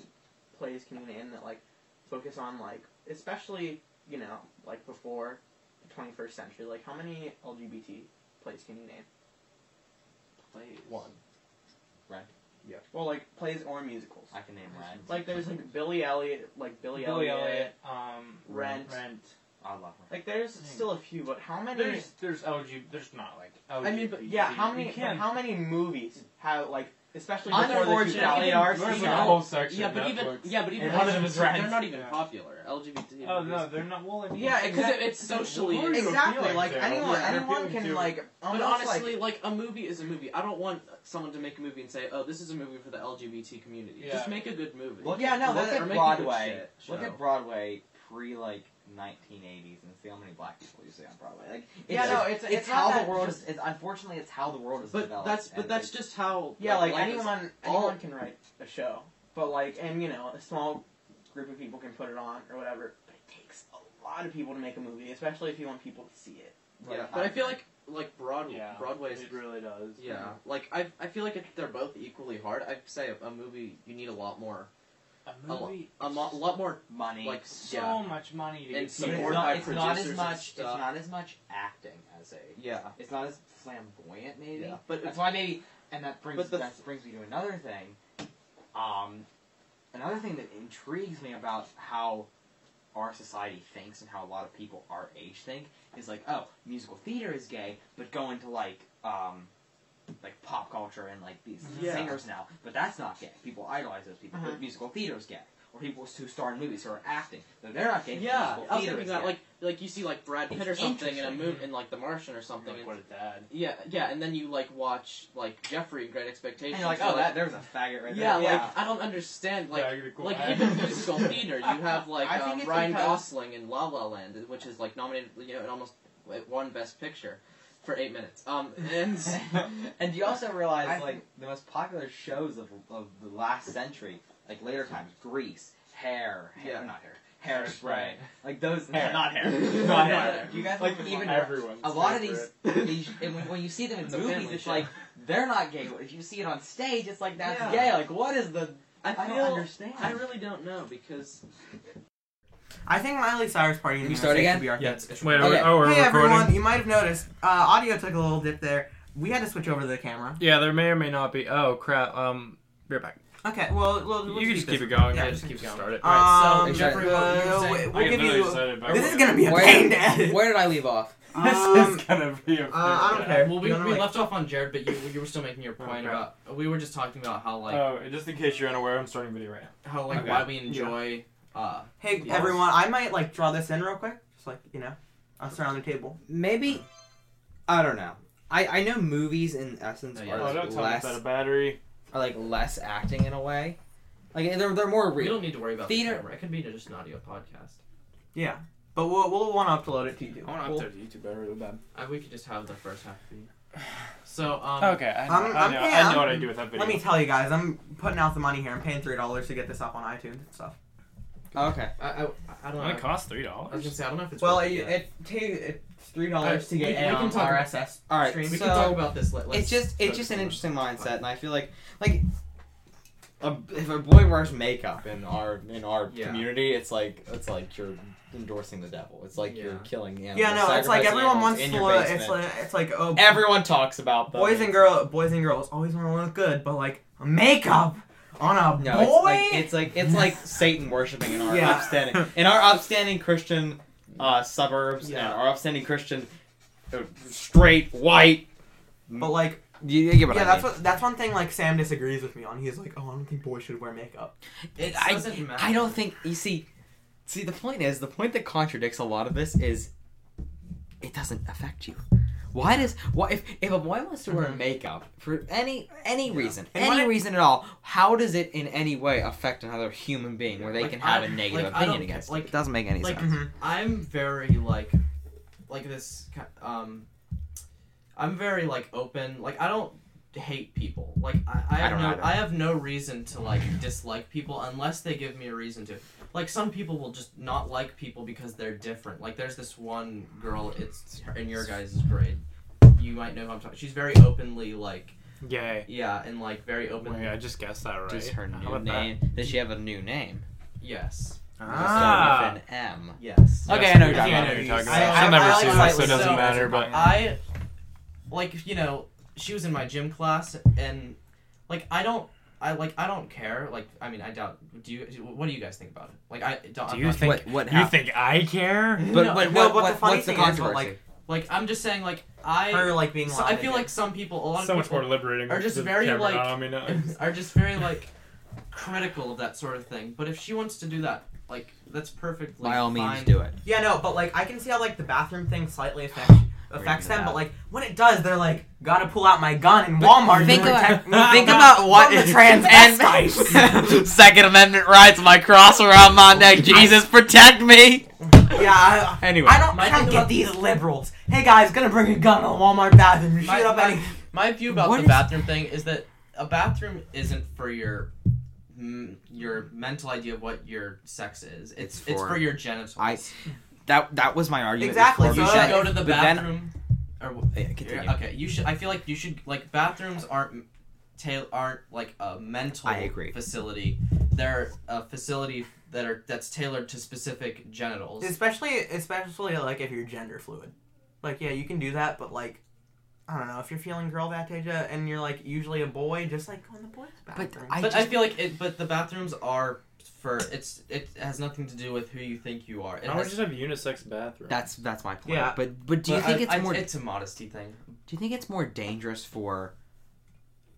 S1: plays can you name that like focus on like especially you know like before the 21st century like how many LGBT plays can you name?
S5: one Right. Yeah.
S1: Well, like plays or musicals.
S3: I can name Red.
S1: Like there's like Billy Elliot, like Billy,
S4: Billy
S1: Elliot,
S4: Elliot, um,
S1: Rent.
S4: Rent.
S3: I love her.
S1: Like there's still a few, but how many?
S4: There's there's LG. There's not like. LGBT.
S1: I mean, but yeah, how many? But
S4: can't-
S1: how many movies have like, especially
S5: I'm
S1: before the
S5: unfortunate.
S1: 2000s?
S5: Even
S4: There's
S5: Even
S4: like a whole section.
S5: yeah
S4: of
S5: but even
S4: Netflix.
S5: yeah but even
S4: And one of them is
S5: LGBT
S4: Rent.
S5: they're not even
S4: Yeah.
S5: popular LGBT
S4: Oh
S5: movies.
S4: no, they're not. Well, I mean,
S1: Yeah,
S5: because it- it's socially
S4: Who are
S1: Exactly. Like
S4: to?
S1: anyone,
S4: Yeah,
S1: anyone
S4: appealing
S1: can
S4: to-
S1: like.
S5: But
S1: almost,
S5: honestly,
S1: like,
S5: like, a movie is a movie. I don't want someone to make a movie and say, "Oh, this is a movie for the LGBT community."
S4: Yeah.
S5: Just make a good movie.
S3: Look
S1: Yeah, no,
S3: look
S1: that-
S3: at
S5: or make a good
S3: Broadway.
S5: shit
S3: Look
S5: show.
S3: at Broadway pre like 1980s and see how many black people you see on Broadway. Like, it's
S1: Yeah, no, it's-
S3: it's,
S1: it's
S3: how the world is. It's, unfortunately, it's how the world is
S5: But
S3: developed.
S5: that's but that's just how.
S1: yeah, like
S5: life
S1: anyone,
S5: all-
S1: anyone can write a show, but like, and you know, a small group of people can put it on or whatever. But it takes a lot of people to make a movie, especially if you want people to see it.
S5: Yeah, but I feel like like Broadway.
S4: Yeah,
S5: Broadway's.
S4: it really does.
S5: Yeah, like I I feel like it, they're both equally hard. I'd say a, a movie you need a lot more
S4: A
S5: a, lo-
S4: movie.
S5: a lot more
S3: money.
S5: like
S4: so
S5: yeah
S4: much money to
S5: And
S4: get
S3: it's not,
S5: by
S3: it's not as much. It's not as much acting as a.
S5: yeah
S3: It's not as flamboyant, maybe.
S5: yeah. But
S3: That's why maybe, and that brings
S5: the-
S3: that brings me to another thing. Um, another thing that intrigues me about how our society thinks and how a lot of people our age think is like, oh, musical theater is gay, but going to like, um, like pop culture and like these
S5: Yeah.
S3: singers now, but that's not gay. People idolize those people.
S1: Uh-huh.
S3: But musical theater is gay, or people who star in movies who are acting, though they're not gay.
S5: yeah,
S3: musical
S5: I was thinking
S3: is
S5: that
S3: gay.
S5: like like you see like Brad Pitt
S3: It's
S5: or something in a movie in like The Martian or something.
S4: Like, what a dad.
S5: yeah, yeah, and then you like watch like Jeffrey in Great Expectations.
S3: and you're like,
S5: you're
S3: oh, that there's a faggot right
S5: yeah,
S3: there.
S5: Yeah, like I don't understand like
S4: Yeah, cool.
S5: like even musical theater. You have like um, Ryan
S1: because-
S5: Gosling in La La Land, which is like nominated, you know, and almost like, won Best Picture for eight minutes. Um, and
S3: and you also realize,
S1: I
S3: like, the most popular shows of, of the last century, like later times, Grease, Hair, hair
S5: Yeah.
S3: not Hair, Hairspray, like those,
S4: Hair.
S3: not Hair,
S4: Not Hair.
S3: You guys
S4: Like
S3: even
S4: everyone's
S3: a lot of these, these and when, when you see them in
S5: It's
S3: movies, it's
S5: show.
S3: like they're not gay. But if you see it on stage, it's like that's
S5: Yeah.
S3: gay. Like, what is the?
S5: I
S3: I don't understand.
S5: I really don't know because
S2: I think Miley Cyrus party in
S3: We start again?
S2: should be our
S5: Yeah,
S2: thing.
S5: it's, it's
S4: Wait,
S3: Okay.
S4: oh, we're
S2: Hey
S4: recording.
S2: everyone, you might have noticed uh, audio took a little dip there. We had to switch over to the camera.
S4: Yeah, there may or may not be. Oh crap. Um, be right back.
S2: Okay, well, we'll, we'll
S4: you can just keep
S2: this.
S4: it going.
S2: Yeah,
S4: Yeah,
S5: just keep going.
S4: Start it.
S5: Alright, so
S2: Um,
S5: Jeffrey, what you
S2: we-
S4: I
S2: we'll give you.
S4: excited
S2: This
S4: it.
S2: is gonna be a
S3: Where-
S2: pain to edit.
S3: Where did I leave off?
S4: This
S2: Um,
S4: is gonna be a.
S2: uh, I don't care.
S5: Well, we, we
S2: like-
S5: left off on Jared, but you you were still making your point
S4: Okay.
S5: about. We were just talking about how like
S4: Oh, just in case you're unaware, I'm starting video right now.
S5: how like
S3: Okay.
S5: why we enjoy. Uh,
S2: Hey
S5: Yes.
S2: everyone, I might like draw this in real quick, just like you know, us around the table.
S3: Maybe. I don't know. I, I know movies in essence
S5: Oh, yeah.
S3: are
S5: Oh,
S4: don't tell me
S3: less
S4: it's out battery.
S3: are like less acting in a way. Like they're they're more
S5: we
S3: real.
S5: don't need to worry about
S3: Theater-
S5: the camera. It can be just an audio podcast.
S2: Yeah, but we'll we'll want to upload it to YouTube.
S4: I want to
S2: Cool.
S4: upload to YouTube better really bad.
S5: Uh, we could just have the first half be. So um.
S4: Okay, I know,
S2: I'm-
S4: I,
S2: I'm
S4: know,
S2: paying-
S4: I know what I do with that video.
S2: Let me tell you guys, I'm putting out the money here. I'm paying three dollars to get this up on iTunes and stuff.
S3: Oh, okay.
S5: I, I, I don't know.
S4: It costs three
S5: I was
S4: dollars.
S5: gonna say I don't know if it's.
S2: Well,
S5: worth
S2: it,
S5: yet.
S2: it ta- it's three dollars to get
S5: we
S2: in
S5: can
S2: on
S5: talk-
S2: RSS.
S3: All right,
S2: stream.
S5: we
S3: so
S5: can talk about this. Let,
S3: it's
S5: let's
S3: just it's just an interesting mindset, and I feel like like a, if a boy wears makeup in our in our
S5: Yeah.
S3: community, it's like it's like you're endorsing the devil. It's like you're
S5: Yeah.
S3: killing animals.
S2: Yeah, no, it's like
S3: sacrificing
S2: everyone
S3: animals
S2: wants
S3: in
S2: to.
S3: your
S2: Look, it's
S3: basement.
S2: like it's like oh,
S3: Everyone talks about them.
S2: boys and girl, boys and girls always want to look good, but like makeup on a
S3: No,
S2: boy.
S3: it's like it's like it's like Satan worshiping in our
S2: Yeah.
S3: upstanding in our upstanding Christian uh, suburbs
S2: Yeah.
S3: and our upstanding Christian uh, straight white.
S2: but like
S3: You, you get what
S2: yeah,
S3: I
S2: that's
S3: mean.
S2: what that's one thing like Sam disagrees with me on. He's like, oh, I don't think boys should wear makeup.
S5: It
S3: I-
S5: doesn't matter.
S3: I don't think you see. See, the point is the point that contradicts a lot of this is it doesn't affect you. Why does why if, if a boy wants to wear
S2: Mhm.
S3: makeup for any any reason
S2: And
S3: any reason at all how does it in any way affect another human being where they
S5: Like,
S3: can have
S5: I-
S3: a negative
S5: like,
S3: opinion against
S5: like-
S3: it? It doesn't make any
S5: like-
S3: sense.
S2: Mhm.
S5: I'm very like, like this. Um, I'm very like open. Like I don't hate people. Like I, I have
S3: don't
S5: no,
S3: either.
S5: I have no reason to like dislike people unless they give me a reason to. Like some people will just not like people because they're different. Like there's this one girl. It's in your guys' grade. You might know who I'm talking. She's very openly like
S4: Yay.
S5: yeah, and like very open.
S4: Wait, I just guessed that right.
S3: Does her
S4: How
S3: new
S4: about that?
S3: name? Does she have a new name?
S5: Yes.
S4: Ah.
S3: With an M.
S5: Yes.
S3: Okay,
S4: Yes,
S3: I know you're
S4: I
S3: talking
S4: know
S3: about.
S4: who you're talking
S2: I-
S4: about.
S2: I-
S4: She'll never
S2: I like
S4: see this, so
S2: slightly
S4: it doesn't
S5: so-
S4: matter. But
S5: I like you know she was in my gym class and like I don't I like I don't care like I mean I doubt do you what do you guys think about it like I don't
S4: do
S5: I'm
S4: you
S5: not-
S4: think
S3: What- what
S4: you
S3: hap-
S4: think I care?
S3: But,
S5: No,
S3: but
S2: no,
S3: what,
S2: but the funny
S3: what's the
S2: thing is, but,
S3: controversy?
S2: like,
S5: like I'm just saying like I
S2: Her like being.
S5: so I feel like some people a lot
S4: So
S5: of
S4: much more liberating.
S5: are just very,
S4: camera
S5: like-
S4: not on me now.
S5: are just very like critical of that sort of thing but if she wants to do that like that's perfectly
S3: By all means, do it.
S2: Yeah, no, but like I can see how like the bathroom thing slightly affects affects
S3: into
S2: them, but like when it does, they're like, gotta pull out my gun in Walmart.
S3: think
S2: to
S3: about- Think about what
S2: from the
S3: and-
S2: transvestites.
S3: Second Amendment rights, my cross around my neck. Jesus, protect me.
S2: yeah, I,
S3: Anyway,
S2: I don't
S5: My
S2: can't get
S5: about-
S2: these liberals. Hey guys, gonna bring a gun to the Walmart bathroom and
S5: My-
S2: shoot up
S5: my-
S2: any.
S5: My view about
S3: What
S5: the
S3: is-
S5: bathroom thing is that a bathroom isn't for your mm, your mental idea of what your sex is. It's
S3: It's
S5: it's
S3: for-
S5: for, your genitals.
S3: I- that that was my argument.
S2: Exactly,
S3: before
S5: you should
S2: that-
S5: go to the
S3: but then-
S5: bathroom. or
S3: Yeah, continue.
S5: okay, you should. I feel like you should like bathrooms aren't tail aren't like a mental
S3: I agree.
S5: facility. They're a facility that are that's tailored to specific genitals.
S2: Especially, especially like if you're gender fluid. Like, yeah, you can do that, but like, I don't know, if you're feeling girl Fantasia and you're like usually a boy, just like go in the boys' bathroom.
S3: But I
S5: but
S3: just
S5: I feel like it. But the bathrooms are for it's it has nothing to do with who you think you are. It
S4: don't we
S5: has,
S4: just have unisex bathroom?
S3: that's that's my point.
S2: Yeah.
S3: But but do you
S5: but
S3: think
S5: I-
S3: it's
S5: I-
S3: more?
S5: It's a modesty thing.
S3: Do you think it's more dangerous for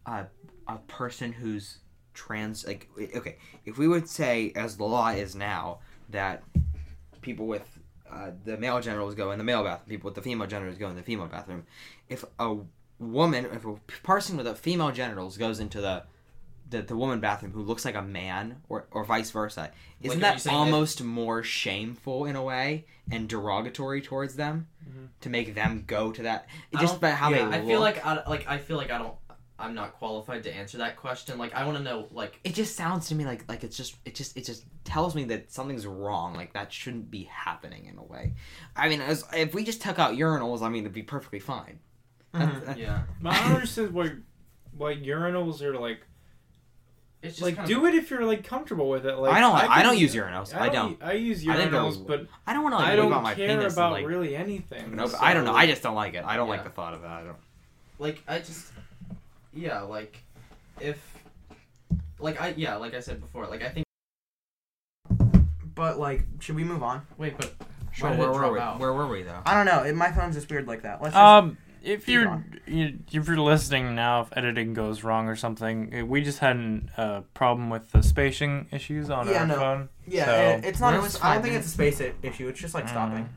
S3: a a person who's trans? Like okay, if we would say as the law is now that people with uh, the male genitals go in the male bathroom, people with the female genitals go in the female bathroom. If a woman, if a person with a female genitals goes into the the, the woman bathroom who looks like a man or, or vice versa isn't
S5: Like, are you
S3: that almost more shameful in a way and derogatory towards them
S4: Mhm.
S3: to make them go to that just
S5: don't-
S3: about how
S2: yeah,
S3: they
S5: I
S3: look
S5: feel like I like I feel like I don't. I'm not qualified to answer that question. Like I want to know like
S3: it just sounds to me like like it's just it just it just tells me that something's wrong like that shouldn't be happening in a way i mean as, if we just took out urinals i mean it'd be perfectly fine
S2: Mhm.
S5: Yeah.
S4: But I don't understand why why urinals are like
S5: It's just
S4: like
S5: kind
S4: do it if you're like comfortable with it. Like
S3: I don't. I,
S4: can-
S3: don't use urinals. I,
S4: I
S3: don't.
S4: I use
S3: I think that
S4: urinals,
S3: would-
S4: but
S3: I don't want to like
S4: I don't
S3: out my
S4: care
S3: penis.
S4: about
S3: and, like,
S4: really anything.
S3: no, but I don't know.
S4: so-
S3: I just don't like it. I don't like the thought of that. I don't.
S5: like I just yeah, like if like I yeah, like I said before, like I think
S2: But like, should we move on?
S5: wait, but
S3: Sure,
S5: why
S3: where were we?
S5: out?
S3: Where were we though?
S2: I don't know. It, my phone's just weird like that. Let's just.
S4: Um, if you're you, if you're listening now, if editing goes wrong or something, eh, we just had a uh, problem with the spacing issues on
S2: Yeah,
S4: our
S2: no.
S4: phone.
S2: yeah,
S4: so-
S2: it, it's not.
S3: Well,
S2: A,
S3: it was
S2: I don't think it's a space issue. It's just like stopping.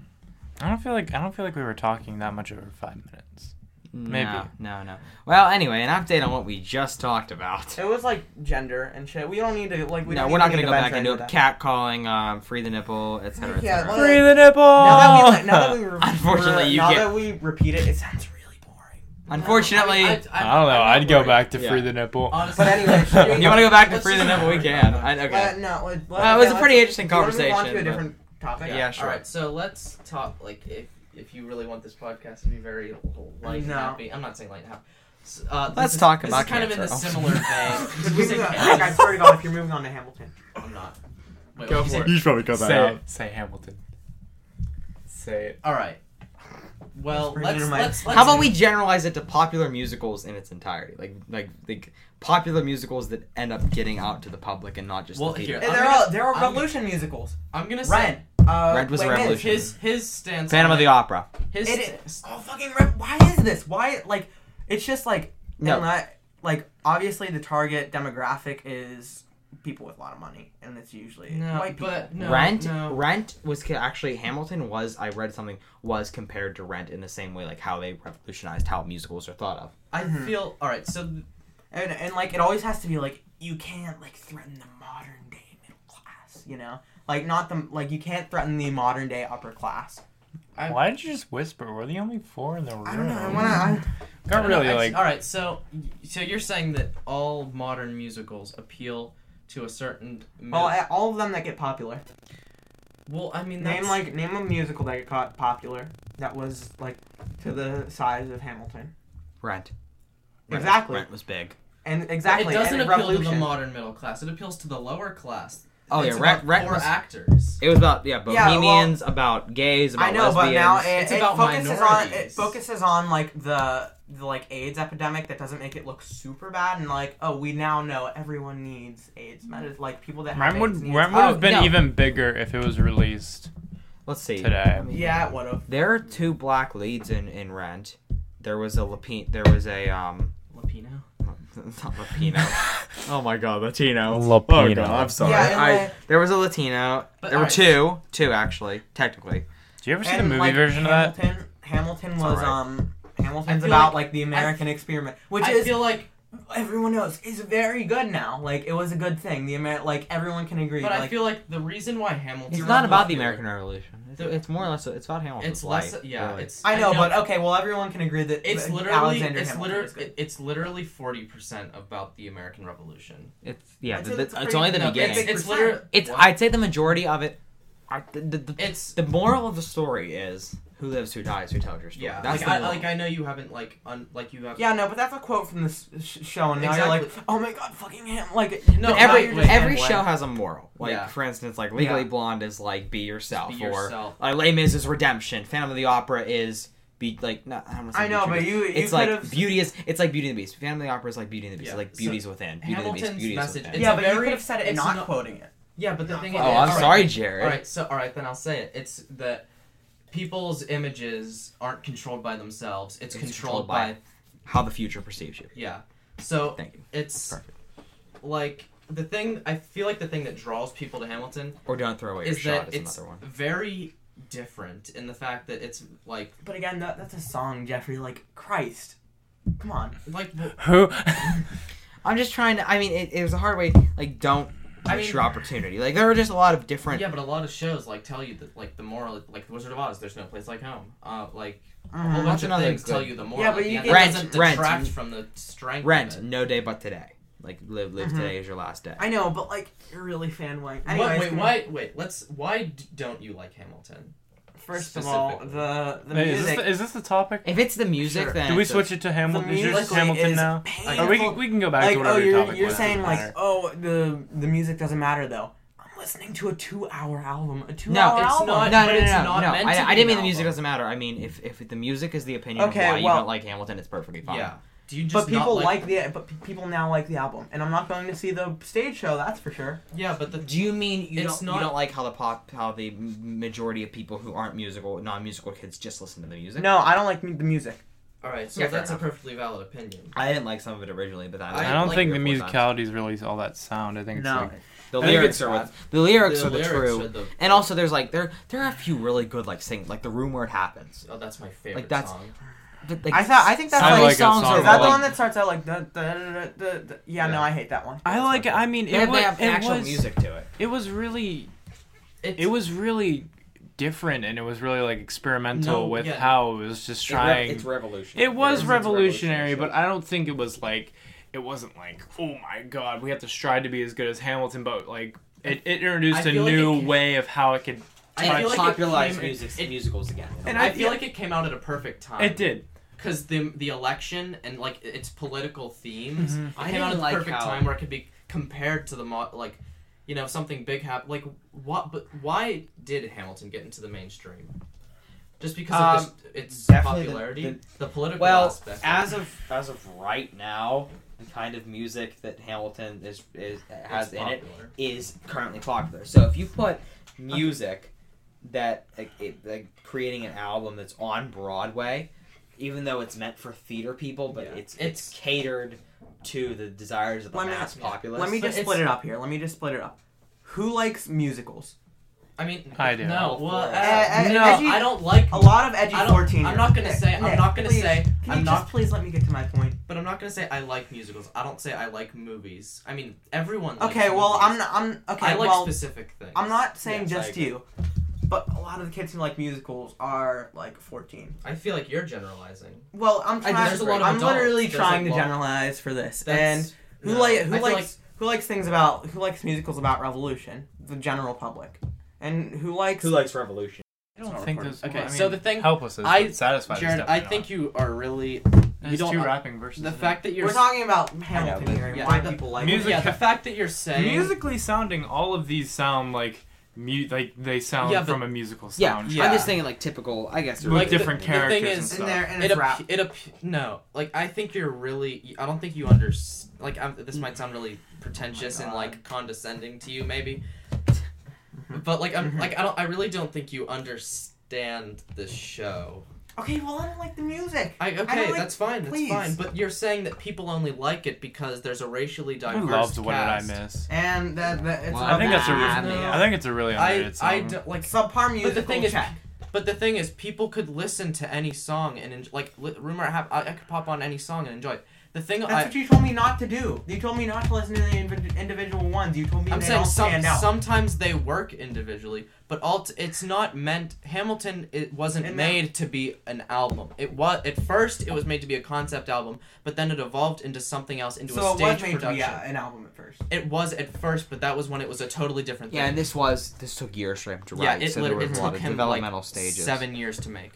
S4: I don't feel like I don't feel like we were talking that much over five minutes. Maybe.
S3: No, no, no. Well, anyway, an update on what we just talked about.
S2: It was like gender and shit. We don't need to like. We
S3: no, we're not gonna go back into
S2: that.
S3: it. Cat calling, um, free the nipple, etc.
S2: Yeah,
S3: etc.
S4: Free the nipple.
S2: Now that we like, now that we re-
S3: Unfortunately,
S2: re-
S3: you
S2: now
S3: get-
S2: that we repeat it, it sounds really boring.
S3: Unfortunately,
S5: I,
S4: I don't know. I'd go back to
S3: Yeah.
S4: free the nipple.
S5: Honestly,
S2: But anyway,
S3: you want to go back to free the
S5: just-
S3: nipple? We can. I, okay.
S2: Let- no, let, let,
S3: Uh, it was
S2: okay,
S3: a pretty interesting
S2: conversation. you wanna move on to a
S3: but-
S2: different topic.
S3: Yeah, sure.
S5: All right, so let's talk like if if you really want this podcast to be very light and
S2: No.
S5: happy. I'm not saying light and happy. Uh,
S3: Let's
S5: is-
S3: talk
S5: this
S3: about
S5: is kind of in the similar vein.
S2: Could
S5: Did
S2: we
S5: you say
S2: move on-
S5: cancer?
S2: like, I swear to God, if you're moving on to Hamilton.
S5: I'm not. Wait,
S4: Go
S5: what did you
S4: for
S5: say?
S4: it.
S3: should probably cut
S4: Say it. Say Hamilton. Say it.
S5: All right. Well, let's
S2: it to
S5: let's, let's
S3: How about we generalize it to popular musicals in its entirety, like like like popular musicals that end up getting out to the public and not just
S5: Well,
S3: the
S5: here,
S3: theater.
S2: There
S5: I'm
S2: are
S5: gonna-
S2: there are
S5: I'm-
S2: revolution musicals.
S5: I'm gonna say
S2: Rent. Uh,
S3: Rent was a revolution.
S5: his his stance.
S3: Phantom
S5: on
S3: of the Opera.
S5: His
S2: It
S5: st-
S2: Oh fucking! Re- why is this? Why like? It's just like
S3: No.
S2: and like obviously the target demographic is people with a lot of money, and it's usually
S5: No,
S2: white people.
S5: but no,
S3: Rent,
S5: no.
S3: Rent was actually Hamilton was I read something was compared to Rent in the same way like how they revolutionized how musicals are thought of.
S5: I
S2: Mhm.
S5: feel all right. So
S2: and and like it always has to be like you can't like threaten the modern day middle class, you know? Like not the like you can't threaten the modern day upper class.
S5: I-
S4: Why did you just whisper? We're the only four in the room.
S2: I don't know. I wanna. I,
S4: Got
S5: I don't know,
S4: really
S5: I-
S4: like.
S5: all right. So so you're saying that all modern musicals appeal to a certain. mid-
S2: well, a- all of them that get popular.
S5: well, I mean,
S2: Name like name a musical that got popular that was like to the size of Hamilton.
S3: Rent.
S2: Exactly.
S3: Rent was big.
S2: And exactly.
S5: It doesn't
S2: and
S5: appeal to the modern middle class. It appeals to the lower class.
S3: Oh,
S5: it's
S3: yeah, Rent-
S5: about
S3: Rent
S5: poor
S3: was-
S5: actors.
S3: It was about yeah,
S2: Yeah, well-
S3: bohemians, about gays, about
S2: I know,
S3: lesbians.
S2: but now it,
S5: It's
S2: it
S5: about
S2: focuses on it focuses on like the the like AIDS epidemic that doesn't make it look super bad and like oh we now know everyone needs AIDS. Med- like people that have
S4: Rent would
S2: AIDS needs-
S4: Rent would
S3: Oh,
S4: have been
S3: no.
S4: even bigger if it was released
S3: Let's see.
S4: today.
S2: Yeah, it would have.
S3: There are two black leads in, in Rent. There was a Lapine. There was a um.
S5: Lapino.
S3: It's not Latino. oh my god, Latino.
S4: Lapino.
S3: Oh god, I'm sorry.
S2: Yeah, and
S3: I, there was a Latino.
S5: But,
S3: there were
S5: alright.
S3: two, two actually, technically.
S4: Do you ever see the movie
S2: like,
S4: version of that?
S2: Hamilton, Hamilton was
S3: alright.
S2: um Hamilton's about
S5: like-
S2: like, the American experiment, which
S5: I
S2: is
S5: feel like,
S2: everyone knows is very good now. Like it was a good thing. The Amer like everyone can agree.
S5: but
S2: like,
S5: I feel like the reason why Hamilton.
S3: It's not about the
S5: popular-
S3: American Revolution. It's,
S5: The-
S3: it's more or less. It's about Hamilton's
S5: It's less.
S3: life,
S5: Yeah,
S3: really.
S5: it's.
S2: I know, but okay. Well, everyone can agree that
S5: It's literally.
S2: Alexander
S5: It's
S2: Hamilton
S5: literally—it's literally forty percent about the American Revolution.
S3: It's yeah. The- the-
S2: that's a
S3: it's only the
S2: no,
S3: beginning.
S2: big
S5: It's literally.
S3: It's.
S5: what?
S3: I'd say the majority of it. Are, the, the, the,
S5: It's.
S3: the moral of the story is who lives, who dies, who tells your story.
S5: Yeah,
S3: That's
S5: like
S3: the
S5: I, like I know you haven't like un, like you have.
S2: Yeah, no, but that's a quote from this sh- show, and now you're like, oh my god, fucking him. Like,
S5: No,
S3: every
S5: just
S3: every
S2: fanboy.
S3: show has a moral. Like
S5: Yeah.
S3: for instance, like Legally
S2: Yeah.
S3: Blonde is like be yourself,
S5: Be
S3: or
S5: yourself.
S3: uh, Les Mis is redemption. Phantom of the Opera is be like no, I don't say
S2: I know, but
S3: true,
S2: you, you
S3: It's like
S2: could've-
S3: beauty is it's like Beauty and the Beast. Phantom of the Opera is like Beauty and the Beast.
S5: Yeah,
S3: Like
S5: so
S3: beauty's within. Beauty and the Beast.
S5: Hamilton's
S3: is
S5: message-
S3: within.
S2: yeah,
S5: a
S2: but you could have said it
S5: it's
S2: not
S5: not-
S2: quoting it.
S5: Yeah, but the thing is.
S3: Oh, I'm sorry, Jared.
S5: All right, so all right, then I'll say it. It's that people's images aren't controlled by themselves. It's,
S3: It's
S5: controlled,
S3: controlled
S5: by,
S3: by- How the future perceives you.
S5: yeah. So
S3: Thank you.
S5: it's
S3: Perfect.
S5: like the thing. I feel like the thing that draws people to Hamilton
S3: Or don't throw away your
S5: is
S3: shot
S5: that
S3: is
S5: it's
S3: another one.
S5: very different in the fact that it's like
S2: But again, that, that's a song, Jeffrey. Like, Christ. Come on.
S5: like the,
S4: Who?
S3: I'm just trying to. I mean, it, it was a hard way. Like, don't
S5: I mean-
S3: your opportunity. Like, there are just a lot of different.
S5: yeah, but a lot of shows like tell you that like the moral like the Wizard of Oz. There's no place like home. Uh, like a whole
S2: Mhm.
S5: bunch of things
S3: good-
S5: tell you the moral.
S2: Yeah, but you
S5: end.
S2: get-
S3: Rent-
S5: doesn't
S3: Rent.
S5: detract from the strength.
S3: Rent,
S5: Of it.
S3: no day but today. Like, live live
S2: Mhm.
S3: today is your last day.
S2: I know, but like, you're really fanboying.
S5: What-
S2: Anyways,
S5: wait, why? Wait, let's. Why don't you like Hamilton?
S2: First of all,
S5: Specifically.
S2: the the
S4: Hey, is, this
S2: music.
S4: the, is this the topic?
S3: If it's the music,
S2: Sure.
S3: then
S4: Do we
S3: it's
S4: switch it to Hamilton? Is yours
S2: musically
S4: Hamilton
S2: is
S4: now?
S2: painful.
S4: Or we can, we can go back
S2: like,
S4: to
S2: oh,
S4: whatever your
S2: you're
S4: topic
S2: you're
S4: was.
S2: saying
S4: Doesn't
S2: like,
S4: matter.
S2: oh, the the music doesn't matter though. I'm listening to a two-hour album. A
S3: No,
S2: two-hour
S5: it's
S2: album.
S5: not-
S3: no, no,
S5: but
S3: no,
S5: it's
S3: no,
S5: not
S3: no.
S5: meant
S3: I,
S5: to
S3: I
S5: be
S3: didn't mean the music
S5: album.
S3: doesn't matter. I mean, if if the music is the opinion
S2: Okay,
S3: of why you
S2: well-
S3: don't like Hamilton, it's perfectly fine.
S5: Yeah. Do you just
S2: But people
S5: not
S2: like, the but people now like the album, and I'm not going to see the stage show. That's for sure.
S5: Yeah, but the
S3: Do you mean you
S5: It's
S3: don't
S5: not-
S3: you don't like how the pop how the majority of people who aren't musical non musical kids just listen to the music?
S2: No, I don't like the music.
S5: all right, so
S3: Yeah,
S5: that's a perfectly valid opinion.
S3: I didn't like some of it originally, but I,
S5: I
S4: I don't
S5: like
S4: think the
S3: it
S4: musicality is really all that sound. I think it's
S2: No.
S4: like
S3: The lyrics are
S2: bad.
S3: what, the lyrics
S5: The
S3: are the
S5: lyrics
S3: true.
S5: are the-
S3: And also, there's like there there are a few really good like sing like the room where it happens.
S5: oh, that's my favorite
S3: Like, that's-
S5: song.
S3: But, like,
S2: I thought I think that's
S4: I
S2: like,
S4: like that
S3: songs
S4: song
S3: are
S2: is that the one that starts out like da, da, da, da, da, da. Yeah, no, I hate that one.
S4: I like it. I mean,
S3: they
S4: it
S3: have,
S4: was
S3: they have
S4: it
S3: actual
S4: was
S3: music to it.
S4: it was really
S5: It's,
S4: it was really different and it was really like experimental
S5: No,
S4: with
S5: yeah.
S4: how it was just trying.
S3: It's revolutionary.
S4: It was
S3: It's
S4: revolutionary, but I don't think it was like it wasn't like oh my god, we have to strive to be as good as Hamilton, but like it, it introduced
S5: I
S4: a
S5: feel like
S4: new
S5: it
S4: way of how it could.
S5: I
S3: Try
S5: feel
S3: to
S5: like it
S3: popularize
S5: came-
S3: music,
S5: it-
S3: musicals again. you know?
S2: And
S5: I,
S2: I
S5: feel
S2: feel-
S5: like it came out at a perfect time.
S4: It did.
S5: because the the election and like its political themes
S4: Mhm.
S5: it
S3: I
S5: came out at
S3: didn't
S5: the
S3: like
S5: perfect
S3: how-
S5: time where it could be compared to the mo- like you know something big happened like what but why did Hamilton get into the mainstream just because of
S3: Um,
S5: this, its
S3: definitely the-
S5: popularity the, political
S3: Well,
S5: aspect
S3: as of as of right now, the kind of music that Hamilton is, is has
S5: It's
S3: in it
S5: popular.
S3: is currently popular. So if you put music that like, it, like creating an album that's on Broadway, even though it's meant for theater people, but
S5: Yeah.
S3: it's, it's
S5: It's-
S3: catered to the desires of the
S2: Let me-
S3: mass
S5: yeah.
S3: populace.
S2: Let me just split it up here. Let me just split it up. Who likes musicals?
S5: I mean
S4: I do.
S5: no well uh,
S3: Uh,
S5: no
S2: edgy-
S5: I don't like
S2: A lot of edgy fourteen.
S5: I'm not gonna say- I'm not gonna
S2: please,
S5: say-
S2: Can
S5: I'm
S2: you
S5: not-
S2: just please let me get to my point?
S5: but I'm not gonna say I like musicals I don't say I like movies I mean everyone likes
S2: Okay, well,
S5: movies.
S2: I'm not, I'm okay.
S5: I like
S2: well,
S5: specific things
S2: I'm not saying
S5: Yes,
S2: just you, but a lot of the kids who like musicals are like 14.
S5: I feel like you're generalizing
S2: Well, I'm
S5: I-
S2: trying.
S5: there's a lot of
S2: I'm
S5: adults.
S2: literally
S5: There's
S2: trying
S5: a
S2: to
S5: lot.
S2: generalize for this.
S5: That's,
S2: and who
S5: no.
S2: like who
S5: feel
S2: likes who likes things about who likes musicals about revolution? The general public, and who likes
S3: Who likes revolution?
S4: I don't think
S2: recorded.
S4: there's.
S5: Okay,
S4: I mean,
S5: so the thing-
S4: helpless is
S5: I-
S4: but satisfied. is
S5: Jared, I
S4: definitely
S5: think you are really you
S4: There's
S5: don't
S4: two
S5: uh,
S4: rapping verses.
S5: the fact that you're
S2: we're talking about Hamilton
S3: but-
S2: here and
S5: yeah,
S2: why
S5: the-
S2: people like
S4: music-
S2: it.
S5: yeah the fact that you're saying
S4: musically sounding, all of these sound like mu- like they sound
S5: Yeah, but-
S4: from a musical
S3: Yeah,
S4: sound.
S5: Yeah.
S3: I'm just thinking like typical. I guess.
S4: With
S5: like
S4: different
S5: the, the thing
S4: characters and
S5: is
S4: stuff.
S2: And there and
S5: it
S2: it's
S5: ap- it ap- no like I think you're really I don't think you under like I'm, this might sound really pretentious and like condescending to you maybe but like I'm mm-hmm. like I don't I really don't think you understand the show
S2: Okay, well I don't like the music.
S5: I
S2: don't
S5: okay
S2: like-
S5: that's fine that's
S2: please.
S5: fine but you're saying that people only like it because there's a racially diverse.
S4: Who
S5: diverse
S4: loves What Did I
S5: cast.
S4: Miss?
S2: And that, that it's
S3: Well,
S4: I think that's a. Really,
S3: no.
S4: I think it's a really
S5: I
S4: underrated song.
S5: I don't like
S2: subpar music.
S5: But the thing is. But the thing is, people could listen to any song and enjoy, like li- rumor have I, I could pop on any song and enjoy it. The thing
S2: That's
S5: I,
S2: what you told me not to do. You told me not to listen to the invi- individual ones. You told me
S5: I'm
S2: they
S5: saying
S2: don't
S5: some,
S2: stand out.
S5: sometimes they work individually, but all t- it's not meant. Hamilton it wasn't
S2: And
S5: made to be an album. It was at first it was made to be a concept album, but then it evolved into something else, into
S2: so
S5: a
S2: it
S5: stage
S2: was made
S5: production.
S2: to be uh, an album at first.
S5: It was at first, but that was when it was a totally different thing.
S3: Yeah, and this was this took years for him to
S5: yeah,
S3: write.
S5: it,
S3: so
S5: lit-
S3: there
S5: it
S3: was a lot
S5: took
S3: of
S5: him
S3: developmental
S5: like
S3: stages.
S5: seven years to make.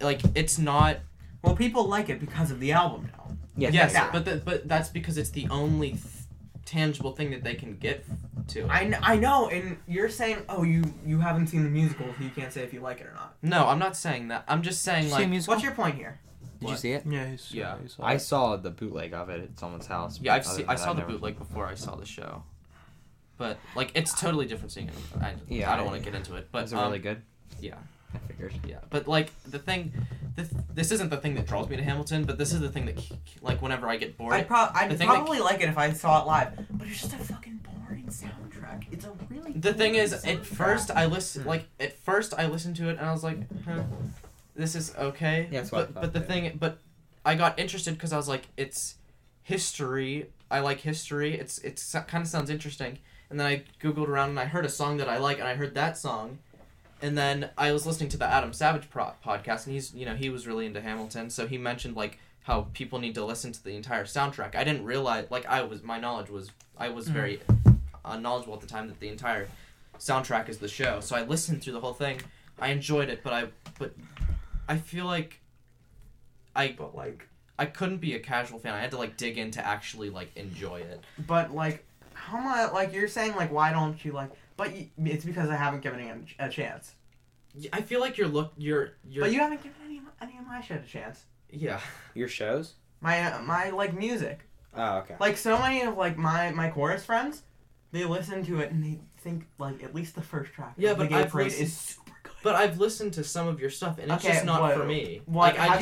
S5: Like it's not
S2: Well, people like it because of the album now.
S3: Yes,
S5: yes,
S2: yeah.
S5: but the, but that's because it's the only th- tangible thing that they can get to. it.
S2: I, kn- I know, and you're saying, oh, you you haven't seen the musical, so you can't say if you like it or not.
S5: no, I'm not saying that. I'm just saying like
S2: What's your point here?
S3: Did you see it?
S4: Yeah, he's,
S5: Yeah.
S4: he's
S3: I saw the bootleg of it at someone's house.
S5: yeah, I've
S3: other
S5: seen I saw
S3: I've
S5: the
S3: never-
S5: bootleg before I saw the show. But like it's totally different seeing it. I,
S3: Yeah,
S5: I don't want to get into it, but
S3: Was it
S5: um,
S3: really good?
S5: yeah.
S3: I figured.
S5: Yeah, but like the thing, this, this isn't the thing that draws me to Hamilton, but this is the thing that like whenever I get bored.
S2: I'd, pro- I'd
S5: the thing that-
S2: probably like it if I saw it live, but it's just a fucking boring soundtrack. It's a really.
S5: The thing is,
S2: boring
S5: at first. I listen like at first I listened to it and I was like, huh, this is okay.
S3: Yeah, that's what I
S5: but
S3: thought,
S5: but the
S3: too.
S5: thing, but I got interested because I was like, it's history. I like history. It's it's kind of sounds interesting. And then I googled around and I heard a song that I like and I heard that song. And then I was listening to the Adam Savage pro- podcast and he's you know he was really into Hamilton, so he mentioned like how people need to listen to the entire soundtrack. I didn't realize like I was my knowledge was I was
S2: Mm-hmm.
S5: very uh, knowledgeable at the time that the entire soundtrack is the show. So I listened through the whole thing, I enjoyed it, but I but I feel like I
S2: But like,
S5: I couldn't be a casual fan. I had to like dig in to actually like enjoy it.
S2: but like, how much? Like you're saying, like, why don't you like? But it's because I haven't given it a, a chance.
S5: I feel like you're look you're you're
S2: But you haven't given any any of my shit a chance.
S5: yeah.
S3: Your shows?
S2: My uh, my like music.
S3: Oh, okay.
S2: Like so many of like my my chorus friends, they listen to it and they think like at least the first track.
S5: Yeah,
S2: of
S5: but
S2: Gay
S5: I've listened-
S2: is super good.
S5: But I've listened to some of your stuff and it's
S2: Okay,
S5: just not
S2: what-
S5: for me.
S2: what-
S5: like I
S2: have